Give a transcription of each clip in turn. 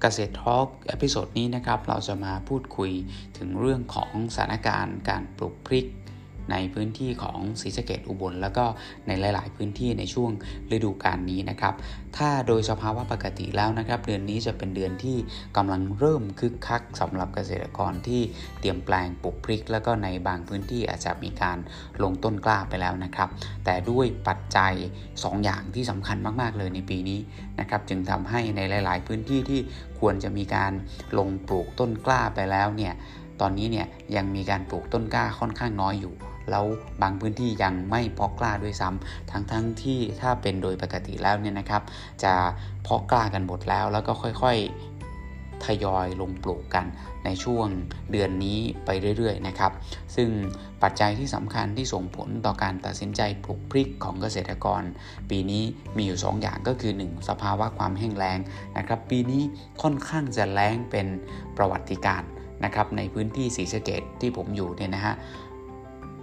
เกษตร Talk episode นี้นะครับ เราจะมาพูดคุยถึงเรื่องของสถานการณ์การปลูกพริก ในพื้นที่ของศรีสะเกษอุบล แล้วก็ในหลาย ๆ พื้นที่ในช่วงฤดูกาลนี้นะครับ ถ้าโดยสภาวะปกติแล้วนะครับ เดือนนี้จะเป็นเดือนที่กำลังเริ่มคึกคักสำหรับเกษตรกรที่เตรียมแปลงปลูกพริก แล้วก็ในบางพื้นที่อาจจะมีการลงต้นกล้าไปแล้วนะครับ แต่ด้วยปัจจัย 2 อย่างที่สำคัญมาก ๆ เลยในปีนี้นะครับจึงทำให้ในหลาย ๆ พื้นที่ที่ควรจะมีการลงปลูกต้นกล้าไปแล้วเนี่ยตอนนี้เนี่ยยังมีการปลูกต้นกล้าค่อนข้างน้อยอยู่ แล้วบางพื้นที่ยังไม่เพาะกล้าด้วยซ้ำทั้งทั้งที่ถ้าเป็นโดยปกติแล้วเนี่ยนะครับ จะเพาะกล้ากันหมดแล้ว แล้วก็ค่อยๆทยอยลงปลูกกันในช่วงเดือนนี้ไปเรื่อยๆนะครับ ซึ่งปัจจัยที่สำคัญที่ส่งผลต่อการตัดสินใจปลูกพริกของเกษตรกร ปีนี้มีอยู่ 2 อย่างก็คือ 1 สภาวะความแห้งแล้งนะครับ ปีนี้ค่อนข้างจะแล้งเป็นประวัติการนะครับในพื้นที่สีสะเกดที่ผมอยู่เนี่ยนะฮะ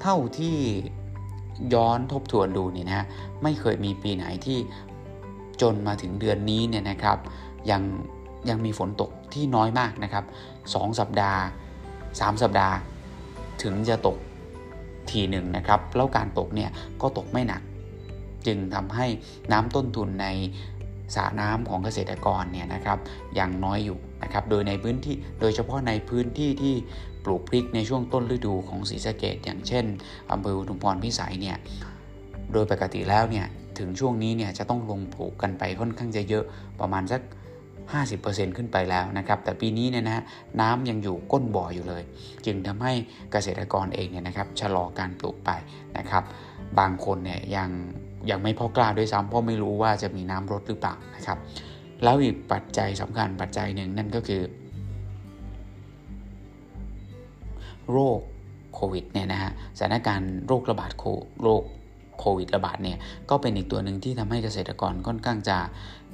เท่าที่ย้อนทบทวนดูเนี่ยนะไม่เคยมีปีไหนที่จนมาถึงเดือนนี้เนี่ยนะครับยังยังมีฝนตกที่น้อยมากนะครับ 2 สัปดาห์ 3 สัปดาห์ ถึงจะตกทีหนึ่งนะครับ แล้วการตกเนี่ยก็ตกไม่หนัก จึงทำให้น้ำต้นทุนในสระน้ำของเกษตรกรเนี่ยนะครับยังน้อยอยู่นะครับ โดยในพื้นที่โดยเฉพาะในพื้นที่ที่ ปลูกพริกในช่วงต้นฤดูของศรีสะเกดอย่างเช่นอำเภออุทุมพรพิสัยเนี่ยโดยปกติแล้วเนี่ยถึงช่วงนี้เนี่ยจะต้องลงปลูกกันไปค่อนข้างจะเยอะประมาณสัก 50%ขึ้นไปแล้วนะครับ แต่ปีนี้เนี่ยนะน้ำยังอยู่ก้นบ่ออยู่เลย จึงทำให้เกษตรกรเองเนี่ยนะครับชะลอการปลูกไปนะครับ บางคนเนี่ยยังยังไม่พอกล้าด้วยซ้ำเพราะไม่รู้ว่าจะมีน้ำรดหรือเปล่านะครับ แล้วอีกปัจจัยสำคัญปัจจัยหนึ่งนั่นก็คือ โรคโควิดเนี่ยนะฮะสถานการณ์โรคระบาดโโรคโควิดระบาดเนี่ยก็เป็นอีกตัวหนึ่งที่ทำให้เกษตรกรค่อนข้างจะ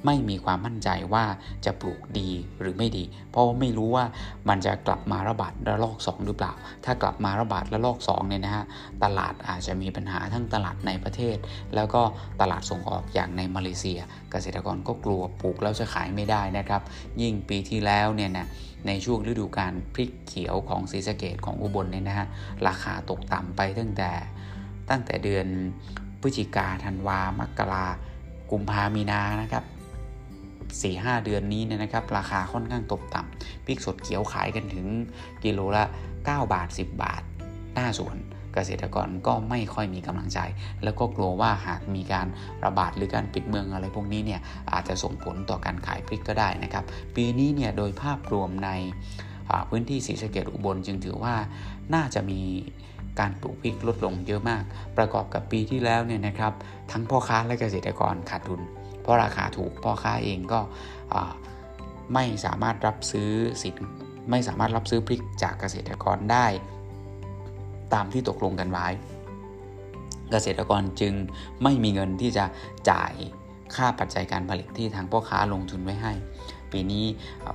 ไม่มีความมั่นใจว่าจะปลูกดีหรือไม่ดี เพราะว่าไม่รู้ว่ามันจะกลับมาระบาดระลอก 2 หรือเปล่า ถ้ากลับมาระบาดระลอก2เนี่ยนะฮะตลาดอาจจะมีปัญหาทั้งตลาดในประเทศ แล้วก็ตลาดส่งออกอย่างในมาเลเซีย เกษตรกรก็กลัวปลูกแล้วจะขายไม่ได้นะครับ ยิ่งปีที่แล้วเนี่ยนะในช่วงฤดูการพริกเขียวของศรีสะเกดของอุบลเนี่ยนะฮะราคาตกต่ำไปตั้งแต่ตั้งแต่เดือนพฤศจิกาธันวามกรากุมภามีนานะครับ 4-5 เดือนนี้เนี่ยนะครับ ราคาค่อนข้างตกต่ำพริกสดเขียวขายกันถึงกิโลละ 9 บาท 10 บาท หน้าสวนเกษตรกรก็ไม่ค่อยมีกำลังใจ แล้วก็กลัวว่าหากมีการระบาดหรือการปิดเมืองอะไรพวกนี้เนี่ยอาจจะส่งผลต่อการขายพริกก็ได้นะครับ ปีนี้เนี่ยโดยภาพรวมในพื้นที่ศรีสะเกดอุบลจึงถือว่าน่าจะมีการปลูกพริกลดลงเยอะมาก ประกอบกับปีที่แล้วเนี่ยนะครับ ทั้งพ่อค้าและเกษตรกรขาดทุน เพราะราคาถูกพ่อค้าเองก็ไม่สามารถรับซื้อสินไม่สามารถรับซื้อพริกจากเกษตรกรได้ ตามที่ตกลงกันไว้ เกษตรกรจึงไม่มีเงินที่จะจ่ายค่าปัจจัยการผลิตที่ทางพ่อค้าลงทุนไว้ให้ ปีนี้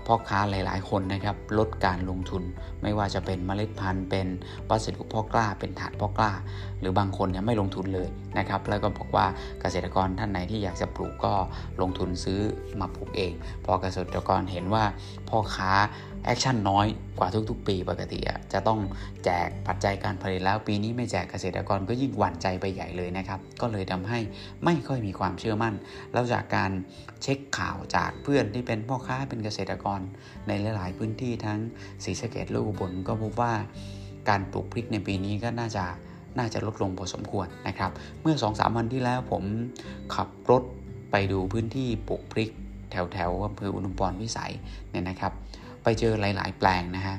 พ่อค้าหลาย ๆ คนนะครับ ลดการลงทุน ไม่ว่าจะเป็นเมล็ดพันธุ์ เป็นวัสดุเพาะกล้า เป็นถาดเพาะกล้า หรือบางคนเนี่ยไม่ลงทุนเลยนะครับ แล้วก็บอกว่าเกษตรกรท่านไหนที่อยากจะปลูกก็ลงทุนซื้อมาปลูกเอง พอเกษตรกรเห็นว่าพ่อค้า action น้อยกว่าทุกๆ ปีปกติจะต้องแจกปัจจัยการผลิตแล้วปีนี้ไม่แจกเกษตรกรก็ยิ่งหวั่นใจไปใหญ่เลยนะครับ ก็เลยทำให้ไม่ค่อยมีความเชื่อมั่น แล้วจากการเช็คข่าวจากเพื่อนที่เป็นพ่อค้าเป็นเกษตรกร ในหลาย ๆ พื้นที่ทั้งศรีสะเกดลูกบนก็พบว่าการปลูกพริกในปีนี้ก็น่าจะน่าจะลดลงพอสมควรนะครับ เมื่อ 2-3สวันที่แล้วผมขับรถไปดูพื้นที่ปลูกพริกแถวแถวอำเภออุดมพรวิสัยเนี่ยนะครับ ไปเจอหลาย ๆ แปลงนะฮะ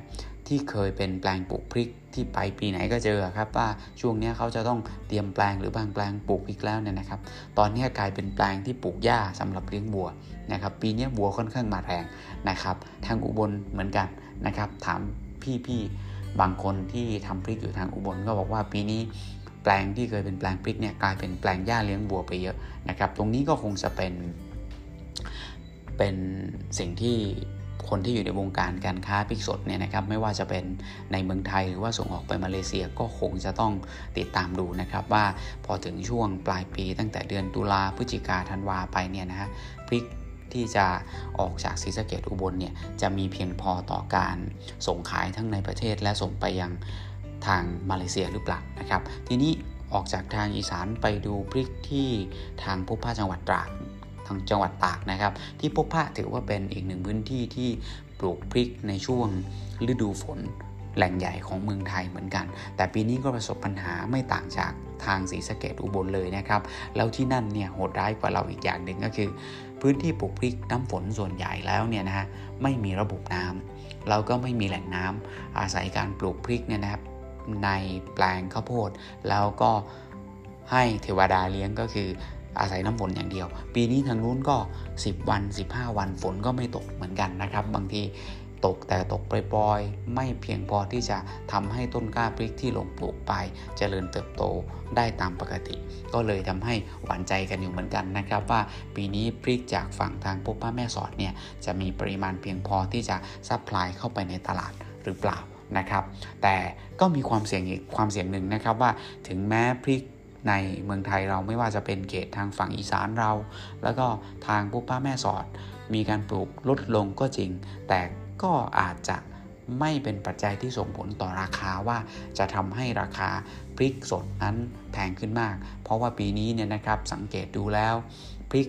ที่เคยเป็นแปลงปลูกพริกที่ไปปีไหนก็เจอครับว่าช่วงนี้เขาจะต้องเตรียมแปลงหรือบางแปลงปลูกพริกแล้วเนี่ยนะครับ ตอนนี้กลายเป็นแปลงที่ปลูกหญ้าสำหรับเลี้ยงวัวนะครับ ปีนี้วัวค่อนข้างมาแรงนะครับ ทางอุบลเหมือนกันนะครับ ถามพี่ๆบางคนที่ทำพริกอยู่ทางอุบลก็บอกว่าปีนี้แปลงที่เคยเป็นแปลงพริกเนี่ยกลายเป็นแปลงหญ้าเลี้ยงวัวไปเยอะนะครับ ตรงนี้ก็คงจะเป็นเป็นสิ่งที่ คนที่อยู่ในวงการการค้าพริกสดเนี่ยนะครับไม่ว่าจะเป็นในเมืองไทยหรือว่าส่งออกไปมาเลเซียก็คงจะต้องติดตามดูนะครับว่าพอถึงช่วงปลายปีตั้งแต่เดือนตุลาพฤศจิกาธันวาไปเนี่ยนะฮะพริกที่จะออกจากศรีสะเกดอุบลเนี่ยจะมีเพียงพอต่อการส่งขายทั้งในประเทศและส่งไปยังทางมาเลเซียหรือเปล่านะครับ ทีนี้ออกจากทางอีสานไปดูพริกที่ทางพบผ้าจังหวัดตราด ทางจังหวัดตากนะครับ ที่พบผ้าถือว่าเป็นอีกหนึ่งพื้นที่ที่ปลูกพริกในช่วงฤดูฝนแหล่งใหญ่ของเมืองไทยเหมือนกัน แต่ปีนี้ก็ประสบปัญหาไม่ต่างจากทางศรีสะเกดอุบลเลยนะครับ แล้วที่นั่นเนี่ยโหดร้ายกว่าเราอีกอย่างหนึ่งก็คือ พื้นที่ปลูกพริกน้ำฝนส่วนใหญ่แล้วเนี่ยนะฮะไม่มีระบบน้ำเราก็ไม่มีแหล่งน้ำอาศัยการปลูกพริกเนี่ยนะครับในแปลงข้าวโพด แล้วก็ให้เทวดาเลี้ยงก็คือ อาศัยน้ำฝนอย่างเดียว ปีนี้ทางนู้นก็ 10 วัน 15 วันฝนก็ไม่ตกเหมือนกันนะครับ บางทีตกแต่ตกปล่อยๆไม่เพียงพอที่จะทำให้ต้นกล้าพริกที่ลงปลูกไปจเจริญเติบโตได้ตามปกติ ก็เลยทำให้หวั่นใจกันอยู่เหมือนกันนะครับ ว่าปีนี้พริกจากฝั่งทางพบป้าแม่สอดเนี่ยจะมีปริมาณเพียงพอที่จะซัพพลายเข้าไปในตลาดหรือเปล่านะครับ แต่ก็มีความเสี่ยงอีกความเสี่ยงหนึ่งนะครับว่าถึงแม้พริก ในเมืองไทยเราไม่ว่าจะเป็นเขตทางฝั่งอีสานเรา แล้วก็ทางปุ๊บป้าแม่สอด มีการปลูกลดลงก็จริง แต่ก็อาจจะไม่เป็นปัจจัยที่ส่งผลต่อราคาว่าจะทำให้ราคาพริกสดนั้นแพงขึ้นมาก เพราะว่าปีนี้เนี่ยนะครับสังเกตดูแล้วพริก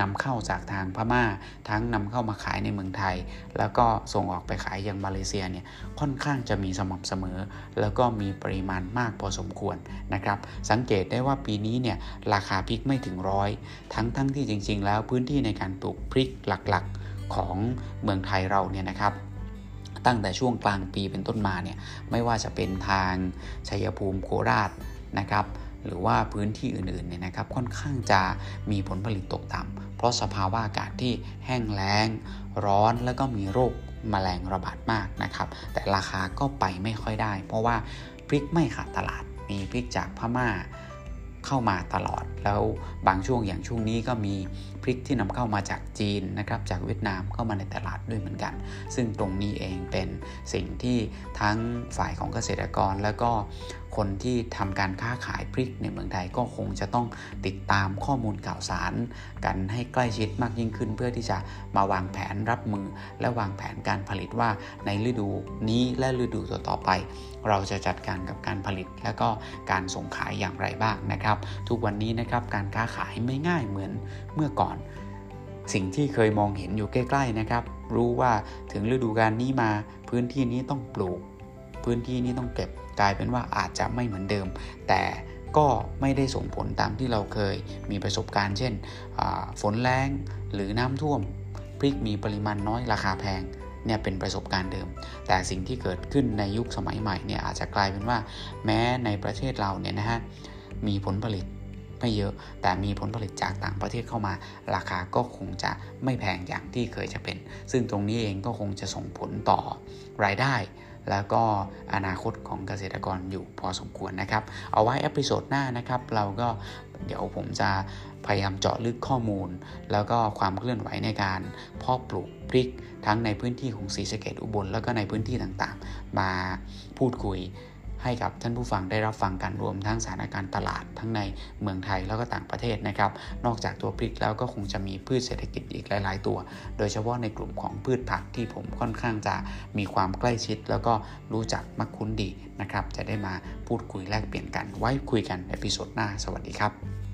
นำเข้าจากทางพม่า ทั้งนำเข้ามาขายในเมืองไทย แล้วก็ส่งออกไปขายยังมาเลเซียเนี่ยค่อนข้างจะมีสม่ำเสมอ แล้วก็มีปริมาณมากพอสมควรนะครับสังเกตได้ว่าปีนี้เนี่ยราคาพริกไม่ถึงร้อยทั้งทั้งที่จริง ๆ แล้วพื้นที่ในการปลูกพริกหลักๆของเมืองไทยเราเนี่ยนะครับตั้งแต่ช่วงกลางปีเป็นต้นมาเนี่ยไม่ว่าจะเป็นทางชัยภูมิโคราชนะครับ หรือว่าพื้นที่อื่นๆเนี่ยนะครับค่อนข้างจะมีผลผลิตตกต่ำเพราะสภาวะอากาศที่แห้งแล้ง ร้อนแล้วก็มีโรคมแมลงระบาดมากนะครับแต่ราคาก็ไปไม่ค่อยได้ เพราะว่าพริกไม่ขาดตลาดมีพริกจากพม่าเข้ามาตลอด แล้วบางช่วงอย่างช่วงนี้ก็มีพริกที่นำเข้ามาจากจีนนะครับจากเวียดนามเข้ามาในตลาดด้วยเหมือนกัน ซึ่งตรงนี้เองเป็นสิ่งที่ทั้งฝ่ายของเกษตรกรแล้วก็คนที่ทำการค้าขายพริกในเมืองไทยก็คงจะต้องติดตามข้อมูลข่าวสาร กันให้ใกล้ชิดมากยิ่งขึ้น เพื่อที่จะมาวางแผนรับมือ และวางแผนการผลิตว่าในฤดูนี้และฤดูต่อๆไป เราจะจัดการกับการผลิต และก็การส่งขายอย่างไรบ้างนะครับ ทุกวันนี้นะครับการค้าขายไม่ง่ายเหมือนเมื่อก่อนสิ่งที่เคยมองเห็นอยู่ใกล้ ๆนะครับ รู้ว่าถึงฤดูกาลนี้มาพื้นที่นี้ต้องปลูก พื้นที่นี้ต้องเก็บ กลายเป็นว่าอาจจะไม่เหมือนเดิม แต่ก็ไม่ได้ส่งผลตามที่เราเคยมีประสบการณ์ เช่นฝนแรงหรือน้ำท่วมพริกมีปริมาณน้อยราคาแพงเนี่ยเป็นประสบการณ์เดิม แต่สิ่งที่เกิดขึ้นในยุคสมัยใหม่เนี่ยอาจจะกลายเป็นว่าแม้ในประเทศเราเนี่ยนะฮะมีผลผลิตไม่เยอะ แต่มีผลผลิตจากต่างประเทศเข้ามา ราคาก็คงจะไม่แพงอย่างที่เคยจะเป็น ซึ่งตรงนี้เองก็คงจะส่งผลต่อรายได้ แล้วก็อนาคตของเกษตรกรอยู่พอสมควรนะครับ เอาไว้อพิโซดหน้านะครับ เราก็เดี๋ยวผมจะพยายามเจาะลึกข้อมูล แล้วก็ความเคลื่อนไหวในการเพาะปลูกพริก ทั้งในพื้นที่ของศรีสะเกดอุบลแล้วก็ในพื้นที่ต่างๆ มาพูดคุย ให้กับท่านผู้ฟังได้รับฟังกันรวมทั้งสถานการณ์ตลาดทั้งในเมืองไทยแล้วก็ต่างประเทศนะครับ นอกจากตัวพริกแล้วก็คงจะมีพืชเศรษฐกิจอีกหลาย ๆ ตัว โดยเฉพาะในกลุ่มของพืชผักที่ผมค่อนข้างจะมีความใกล้ชิด แล้วก็รู้จักมักคุ้นดีนะครับ จะได้มาพูดคุยแลกเปลี่ยนกันไว้คุยกันในพิโซดหน้า สวัสดีครับ